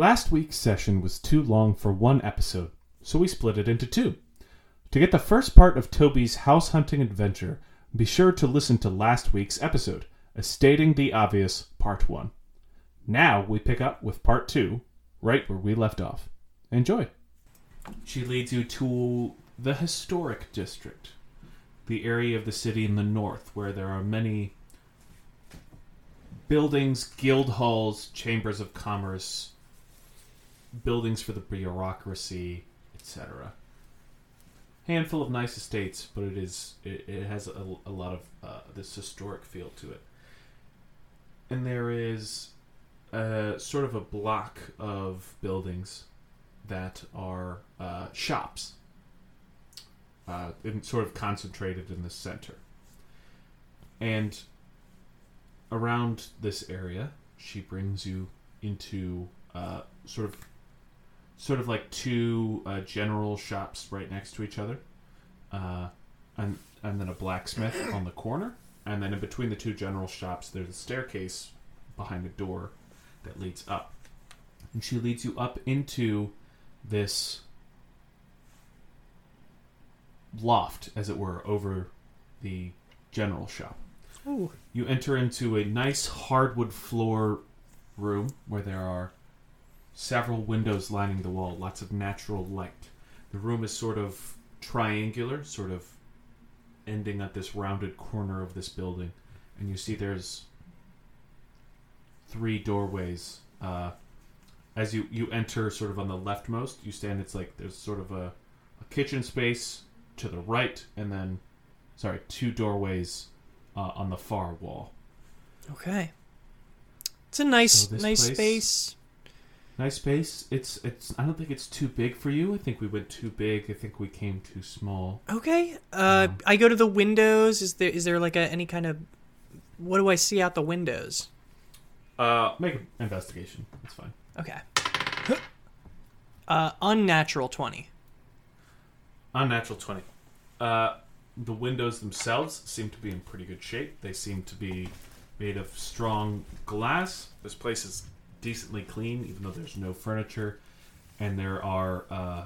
Last week's session was too long for one episode, so we split it into two. To get the first part of Toby's house hunting adventure, be sure to listen to last week's episode, Estating the Obvious Part 1. Now we pick up with Part 2, right where we left off. Enjoy. She leads you to the historic district, the area of the city in the north where there are many buildings, guild halls, chambers of commerce, buildings for the bureaucracy, etc. Handful of nice estates, but it is it, it has a, a lot of uh, this historic feel to it. And there is a, sort of a block of buildings that are uh, shops, uh, and sort of concentrated in the center. And around this area, she brings you into uh, sort of sort of like two uh, general shops right next to each other, uh, and and then a blacksmith on the corner, and then in between the two general shops, there's a staircase behind a door that leads up, and she leads you up into this loft, as it were, over the general shop. Ooh. You enter into a nice hardwood floor room where there are several windows lining the wall, lots of natural light. The room is sort of triangular, sort of ending at this rounded corner of this building, and you see there's three doorways. Uh, as you you enter, sort of on the leftmost, you stand. It's like there's sort of a, a kitchen space to the right, and then sorry, two doorways uh, on the far wall. Okay. It's a nice, So nice place- space. Nice space. It's it's. I don't think it's too big for you. I think we went too big. I think we came too small. Okay. Uh, Um, I go to the windows. Is there is there like a any kind of what do I see out the windows? Uh, make an investigation. That's fine. Okay. Uh, unnatural twenty. Unnatural twenty. Uh, the windows themselves seem to be in pretty good shape. They seem to be made of strong glass. This place is decently clean, even though there's no furniture, and there are uh,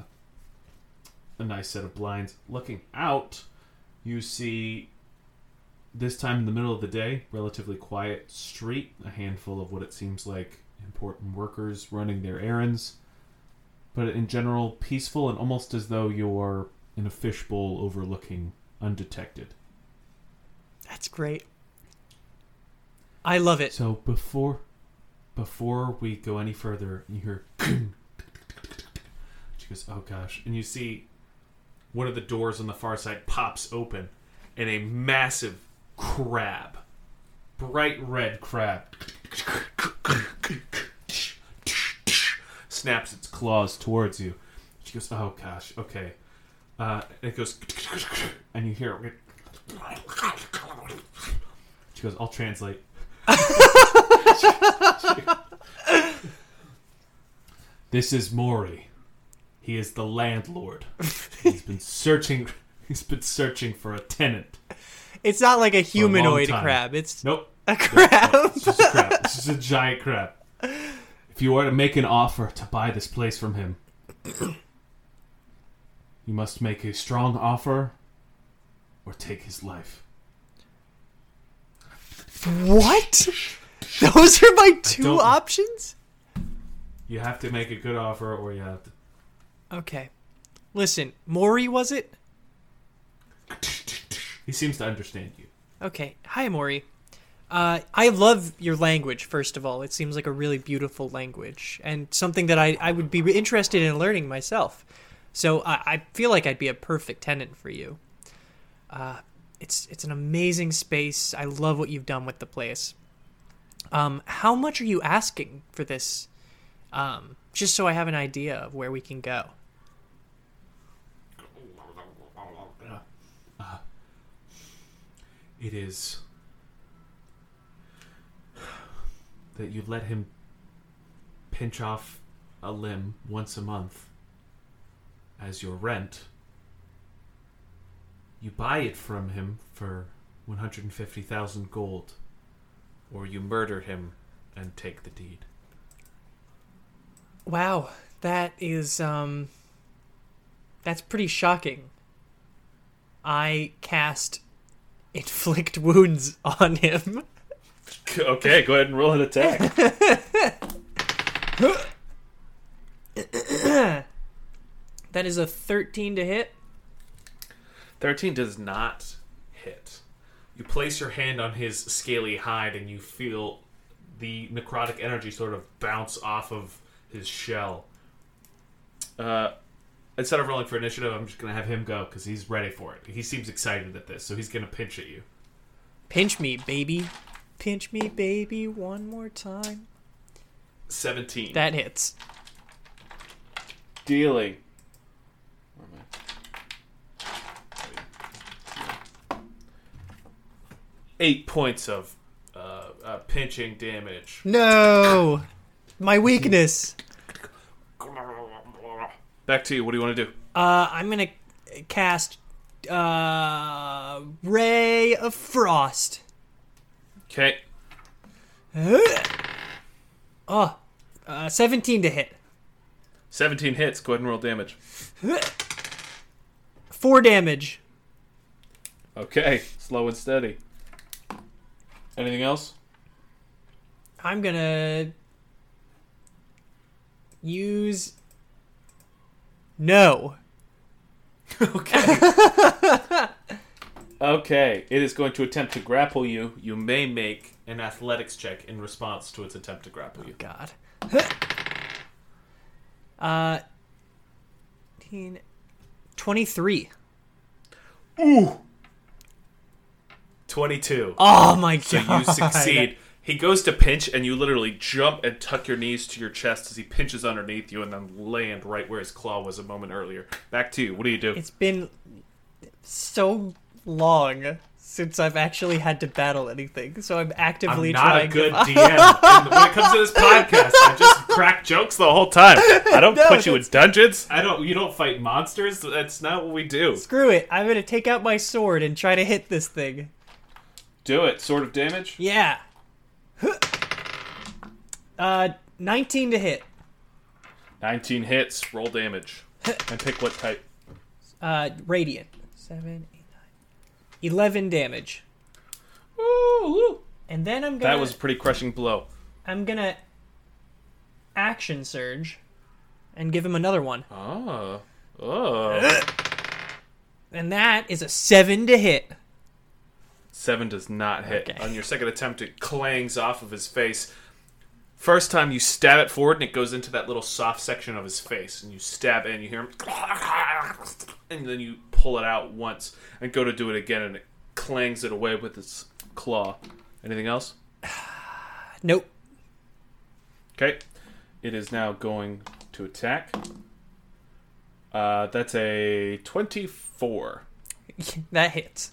a nice set of blinds. Looking out, you see this time in the middle of the day, relatively quiet street, a handful of what it seems like important workers running their errands, but in general, peaceful and almost as though you're in a fishbowl overlooking undetected. That's great. I love it. So before before we go any further, you hear she goes, "Oh gosh!" And you see one of the doors on the far side pops open, and a massive crab, bright red crab, snaps its claws towards you. She goes, "Oh gosh, okay." Uh, and it goes, and you hear it. She goes, "I'll translate." This is Maury. He is the landlord. He's been searching. He's been searching for a tenant. It's not like a humanoid time. crab. It's Nope. a crab. It's just a crab. It's just a giant crab. If you were to make an offer to buy this place from him, you must make a strong offer or take his life. what? Those are my two don't- options. You have to make a good offer or you have to. Okay. Listen, Maury was it? He seems to understand you. Okay. Hi, Maury. Uh, I love your language, first of all. It seems like a really beautiful language and something that I, I would be interested in learning myself. So I, I feel like I'd be a perfect tenant for you. Uh, it's it's an amazing space. I love what you've done with the place. Um, how much are you asking for this? Um, just so I have an idea of where we can go. It is that you let him pinch off a limb once a month as your rent. You buy it from him for 150,000 gold, or you murder him and take the deed. Wow, that is um that's pretty shocking. I cast inflict wounds on him. Okay, go ahead and roll an attack. That is a 13 to hit. 13 does not hit. You place your hand on his scaly hide and you feel the necrotic energy sort of bounce off of his shell. Uh, instead of rolling for initiative, I'm just going to have him go because he's ready for it. He seems excited at this, so he's going to pinch at you. Pinch me, baby. Pinch me, baby, one more time. 17. That hits. Dealing. Where am I? Eight points of uh, uh, pinching damage. No! My weakness. Back to you. What do you want to do? Uh, I'm gonna cast uh, Ray of Frost. Okay. Oh, uh, 17 to hit. 17 hits. Go ahead and roll damage. Four damage. Okay. Slow and steady. Anything else? I'm gonna use. No. Okay. okay. It is going to attempt to grapple you. You may make an athletics check in response to its attempt to grapple you. God. Uh, 18, 23. Ooh. 22. Oh my god. So god. you succeed. He goes to pinch, and you literally jump and tuck your knees to your chest as he pinches underneath you, and then land right where his claw was a moment earlier. Back to you. What do you do? It's been so long since I've actually had to battle anything, so I'm I'm actively not trying a good to. DM. and when it comes to this podcast, I just crack jokes the whole time. I don't No, put you in dungeons. I don't. You don't fight monsters. That's not what we do. Screw it. I'm gonna take out my sword and try to hit this thing. Do it. Sort of damage. Yeah. Uh, 19 to hit. 19 hits. Roll damage. and pick what type. Uh, radiant. 7, 8, 9. 11 damage. Ooh, And then I'm gonna that was a pretty crushing blow. I'm gonna action surge and give him another one. Oh. Oh. And that is a 7 to hit. Seven does not hit. Okay. On your second attempt, it clangs off of his face. First time you stab it forward, and it goes into that little soft section of his face, and you stab it, and you hear him, and then you pull it out once and go to do it again, and it clangs it away with its claw. Anything else? Nope. Okay. It is now going to attack. Uh, that's a twenty-four, that hits.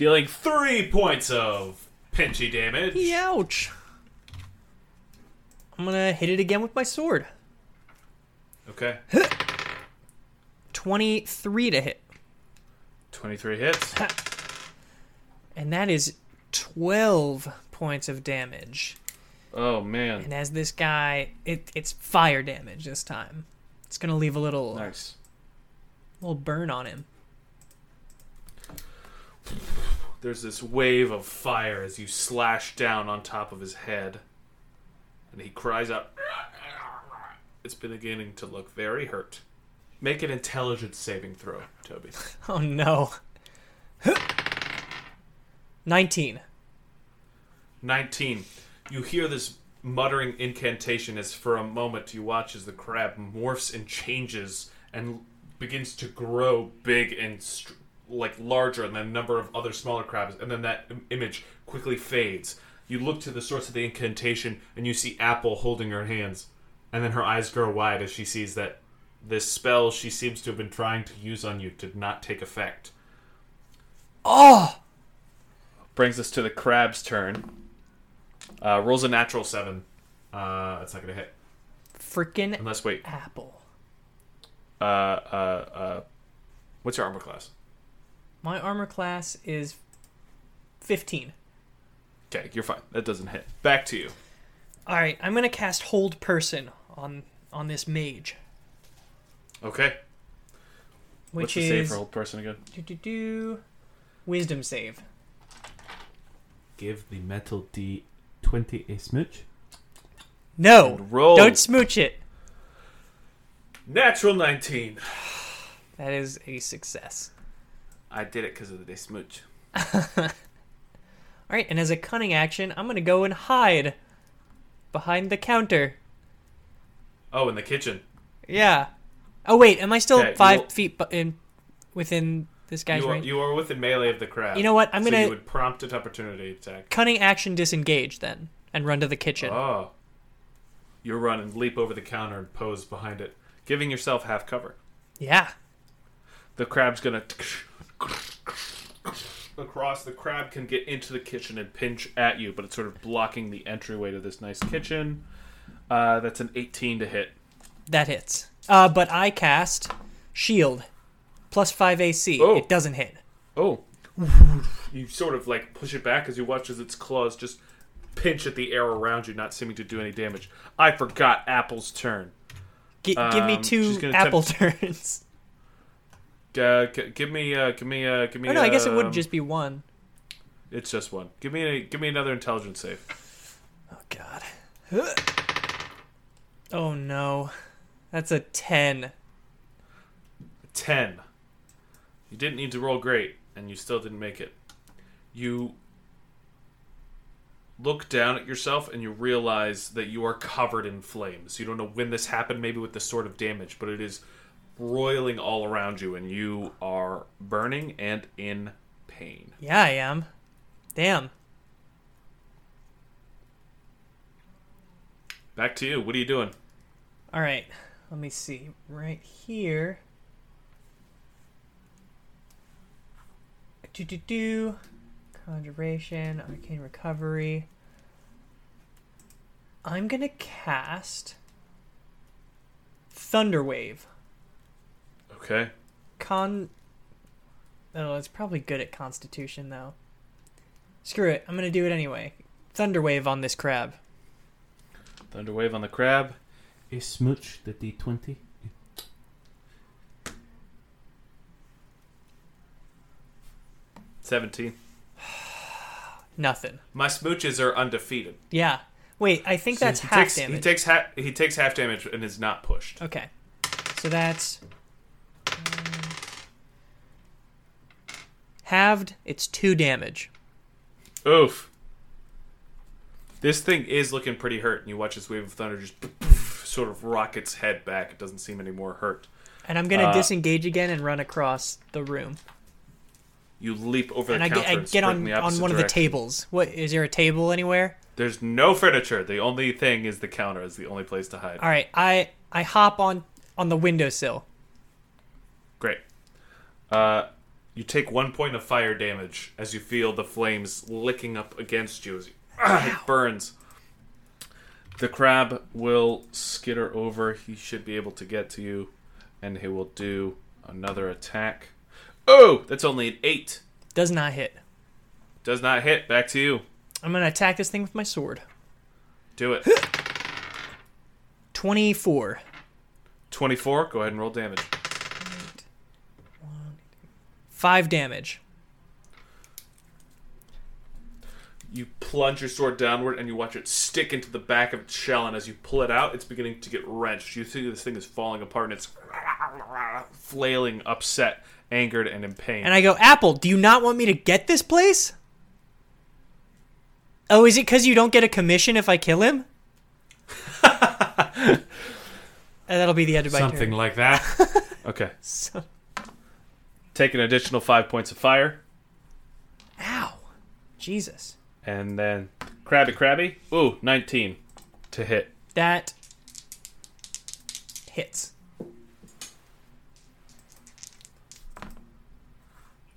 Dealing three points of pinchy damage. Ouch. I'm gonna hit it again with my sword. Okay. 23 to hit. 23 hits. And that is 12 points of damage. Oh man. And as this guy, it, it's fire damage this time. It's gonna leave a little Nice. little burn on him. There's this wave of fire as you slash down on top of his head. And he cries out. It's beginning to look very hurt. Make an intelligence saving throw, Toby. Oh no. 19. 19. You hear this muttering incantation as for a moment you watch as the crab morphs and changes and begins to grow big and like larger than a number of other smaller crabs and then that im- image quickly fades you look to the source of the incantation and you see apple holding her hands and then her eyes grow wide as she sees that this spell she seems to have been trying to use on you did not take effect Oh! brings us to the crab's turn. Uh, rolls a natural seven. Uh, it's not gonna hit Freaking unless wait. apple. Uh, uh, uh, what's your armor class? My armor class is 15. Okay, you're fine. That doesn't hit. Back to you. All right, I'm gonna cast Hold Person on on this mage, Okay. which What's the save is for Hold Person again? do, do, do, Wisdom save. Give the metal D20 a smooch. No, And roll. don't smooch it. Natural 19. That is a success. I did it because of the smooch. All right, and as a cunning action, I'm gonna go and hide behind the counter. Oh, in the kitchen. Yeah. Oh wait, am I still Okay, five will- feet bu- in within this guy's You are, range? you are within melee of the crab. You know what? I'm gonna- So you would prompt an opportunity attack. Cunning action disengage then and run to the kitchen. Oh. You run and leap over the counter and pose behind it, giving yourself half cover. Yeah. The crab's gonna across. The crab can get into the kitchen and pinch at you, but it's sort of blocking the entryway to this nice kitchen. Uh, that's an 18 to hit. That hits. Uh, but I cast shield plus five AC. Oh. It doesn't hit. Oh. You sort of like push it back as you watch as its claws just pinch at the air around you, not seeming to do any damage. I forgot Apple's turn. G- give me Um, two apple turns. Uh, g- give me, uh, give me, uh, give me. Oh no, I guess it would um, just be one. It's just one. Give me, a, give me another intelligence save. Oh god. Oh no. That's a 10. Ten. You didn't need to roll great, and you still didn't make it. You look down at yourself and you realize that you are covered in flames. You don't know when this happened, maybe with this sort of damage, but it is roiling all around you, and you are burning and in pain. Yeah, I am. Damn. Back to you. What are you doing? All right. Let me see. Right here. Do do do. Conjuration, arcane recovery. I'm gonna cast Thunderwave. Okay. Con. Oh, it's probably good at Constitution though. Screw it. I'm gonna do it anyway. Thunderwave on this crab. Thunderwave on the crab. A smooch the D20. Seventeen. Nothing. My smooches are undefeated. Yeah. Wait, I think that's he half takes, damage. He takes half. He takes half damage and is not pushed. Okay. So that's halved. It's two damage. Oof. This thing is looking pretty hurt, and you watch this wave of thunder just sort of rock its head back. It doesn't seem any more hurt. And I'm gonna Uh, disengage again and run across the room. You leap over And the I counter get, I get on on one of the tables. What is there a table anywhere? There's no furniture. The only thing is the counter. Is the only place to hide. All right, I I hop on on the windowsill. Great. Uh, you take one point of fire damage as you feel the flames licking up against you as you, it burns. The crab will skitter over. He should be able to get to you, and he will do another attack. Oh, that's only an eight. Does not hit. Does not hit. Back to you. I'm gonna attack this thing with my sword. Do it. Twenty four. 24. Go ahead and roll damage. Five damage. You plunge your sword downward and you watch it stick into the back of its shell, and as you pull it out, it's beginning to get wrenched. You see this thing is falling apart and it's flailing, upset, angered, and in pain. And I go, Apple, do you not want me to get this place? Oh, is it because you don't get a commission if I kill him? and uh, that'll be the end of my Something turn. like that. okay. So- Take an additional five points of fire, Ow. Jesus. and then Krabby Krabby. Ooh, 19 to hit. That hits.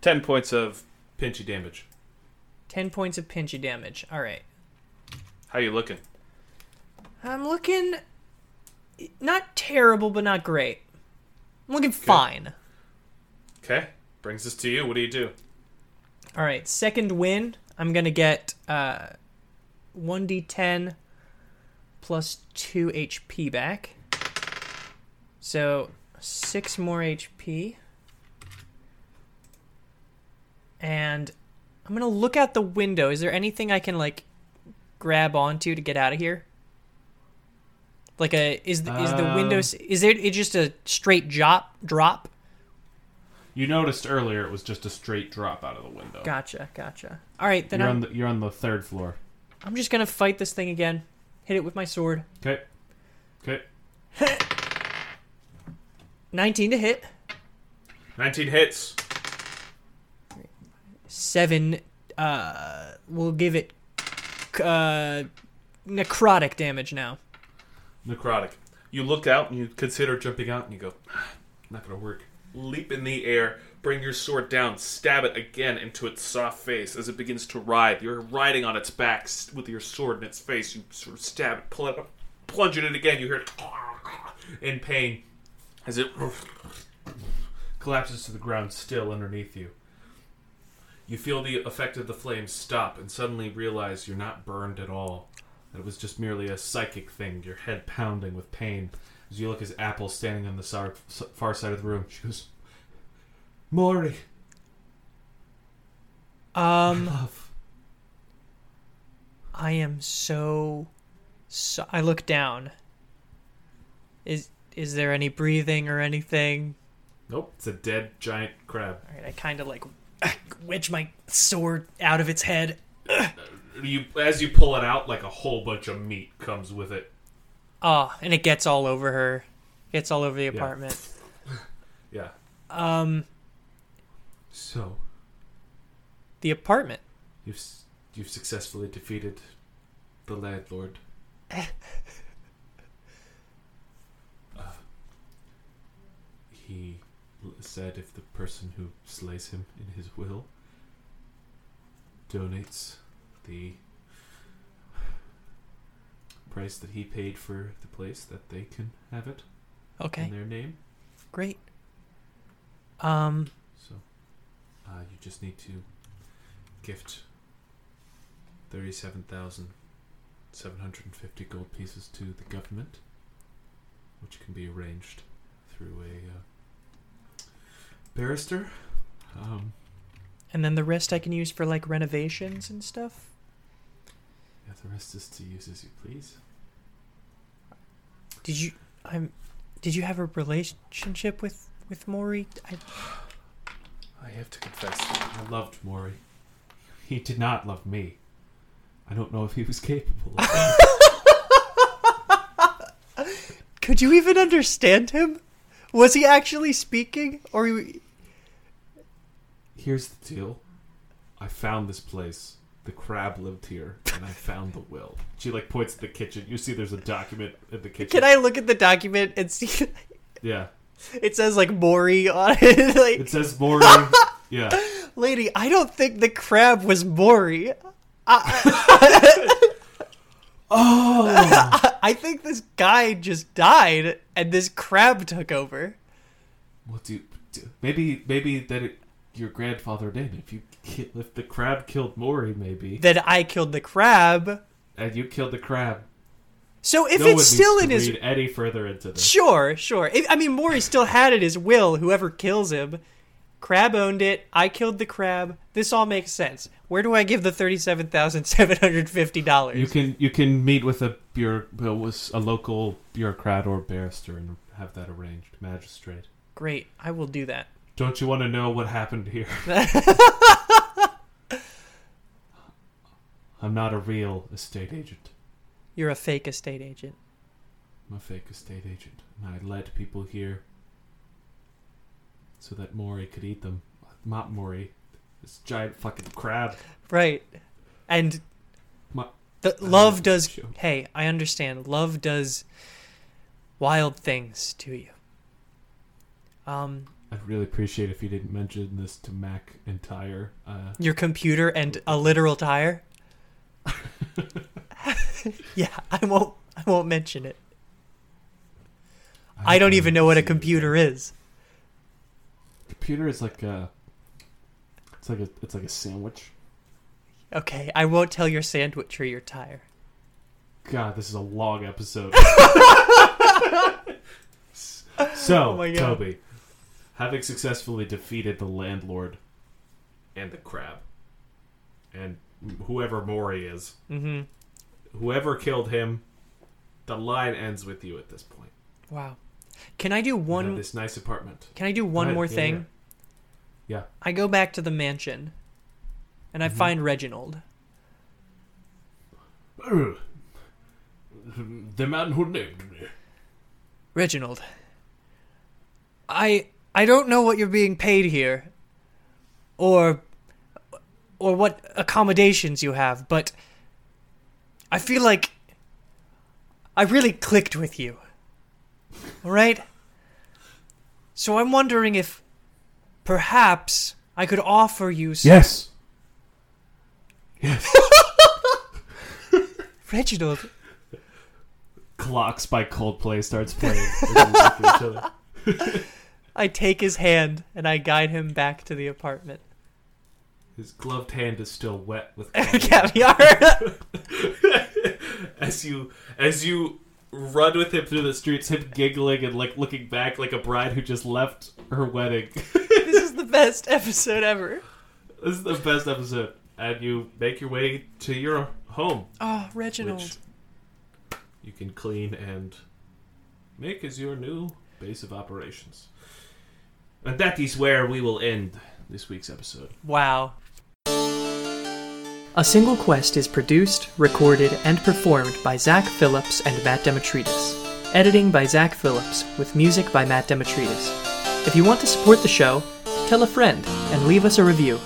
10 points of. Pinchy damage. 10 points of pinchy damage. All right. How you looking? I'm looking not terrible, but not great. I'm looking fine. Okay. Brings us to you. What do you do? All right, Second Wind. I'm gonna get uh, 1d10 plus two HP back. So six more HP. And I'm gonna look out the window. Is there anything I can like grab onto to get out of here? Like a is the, is the window Um, s- is it it just a straight drop drop? You noticed earlier it was just a straight drop out of the window. Gotcha, gotcha. All right, then You're I'm, on the you're on the third floor. I'm just gonna fight this thing again. Hit it with my sword. Okay. Okay. 19 to hit. 19 hits. Seven. Uh, we'll give it uh, necrotic damage now. Necrotic. You look out and you consider jumping out and you go, "Ah, not gonna work. Leap in the air, bring your sword down, stab it again into its soft face as it begins to writhe. You're riding on its back with your sword in its face. You sort of stab it, pull it up, plunge it in again. You hear it in pain as it Collapses to the ground still underneath you. You feel the effect of the flames stop and suddenly realize you're not burned at all. That it was just merely a psychic thing, your head pounding with pain. As you look as Apple standing on the far, far side of the room, she goes, Maury, Um, love. I am so, so. I look down. Is is there any breathing or anything? Nope, it's a dead giant crab. All right, I kind of like wedge my sword out of its head. You, as you pull it out, like a whole bunch of meat comes with it. Oh, and it gets all over her. Gets all over the apartment. Yeah. Um, So the apartment. you've you've successfully defeated the landlord. uh, he said if the person who slays him in his will donates the price that he paid for the place, that they can have it Okay, in their name. great. Um, So, uh, you just need to gift thirty-seven thousand seven hundred and fifty gold pieces to the government, which can be arranged through a uh, barrister. Um, and then the rest I can use for like renovations and stuff. The rest is to use as you please. Did you? I'm. Did you have a relationship with with Maury? I, I have to confess. I loved Maury. He did not love me. I don't know if he was capable. Of that. could you even understand him? Was he actually speaking, or he, Here's the deal. I found this place. The crab lived here, and I found the will. She like points to the kitchen. You see, there's a document in the kitchen. can I look at the document and see? Yeah, It says like Maury on it. like, it says Maury. yeah, lady, I don't think the crab was Maury. oh, I think this guy just died, and this crab took over. well, do, do maybe maybe that it, your grandfather did. If you if the crab killed Maury, maybe, then I killed the crab. and you killed the crab. So if no it's still in his any further into this. Sure, sure. If, I mean, Maury still had it his will. Whoever kills him, Crab owned it. I killed the crab. This all makes sense. Where do I give the thirty-seven thousand seven hundred fifty dollars? You can you can meet with a bureau, with a local bureaucrat or barrister and have that arranged. Magistrate. Great, I will do that. Don't you want to know what happened here? I'm not a real estate agent. You're a fake estate agent. I'm a fake estate agent, and I led people here so that Maury could eat them. Not Maury, this giant fucking crab. Right. And My- the love does. Hey, I understand. Love does wild things to you. Um I'd really appreciate if you didn't mention this to Mac and Tyre. Uh, your computer and a literal tire? yeah, I won't I won't mention it. I don't even know what a computer is. Computer is like a. It's like a. It's like a sandwich. Okay, I won't tell your sandwich or your tire. God, this is a long episode. so, Oh. Toby, having successfully defeated the landlord and the crab, and whoever Maury is, Mm-hmm. whoever killed him, the line ends with you at this point. Wow. Can I do You one? this nice apartment. Can I do one more Yeah, thing? Yeah. I go back to the mansion, and I Mhm. find Reginald. The man who named me. Reginald. I I don't know what you're being paid here, or or what accommodations you have, but I feel like I really clicked with you. All right. So I'm wondering if perhaps I could offer you some Yes. Yes. Reginald. Clocks by Coldplay starts playing. as we look at each other. I take his hand and I guide him back to the apartment. His gloved hand is still wet with Caviar. as you as you run with him through the streets, him giggling and like looking back like a bride who just left her wedding. this is the best episode ever. this is the best episode. And you make your way to your home, Oh, Reginald. you can clean and make as your new base of operations. And that is where we will end this week's episode. Wow. A Single Quest is produced, recorded, and performed by Zach Phillips and Matt Demetrides. Editing by Zach Phillips, with music by Matt Demetrides. If you want to support the show, tell a friend and leave us a review.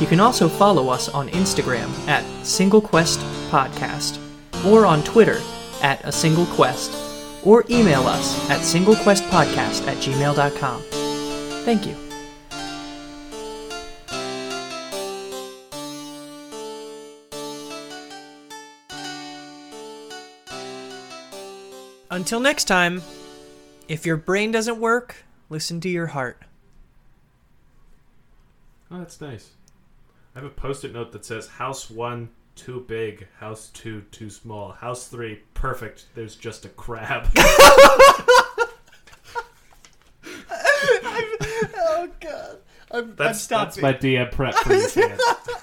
You can also follow us on Instagram at Single Quest Podcast, or on Twitter at A Single Quest, or email us at singlequestpodcast at gmail.com. Thank you. Until next time, if your brain doesn't work, listen to your heart. Oh, that's nice. I have a post-it note that says "House one too big, House two too small, House three perfect. There's just a crab." oh god. I'm, That's- that's my DM prep for these hands.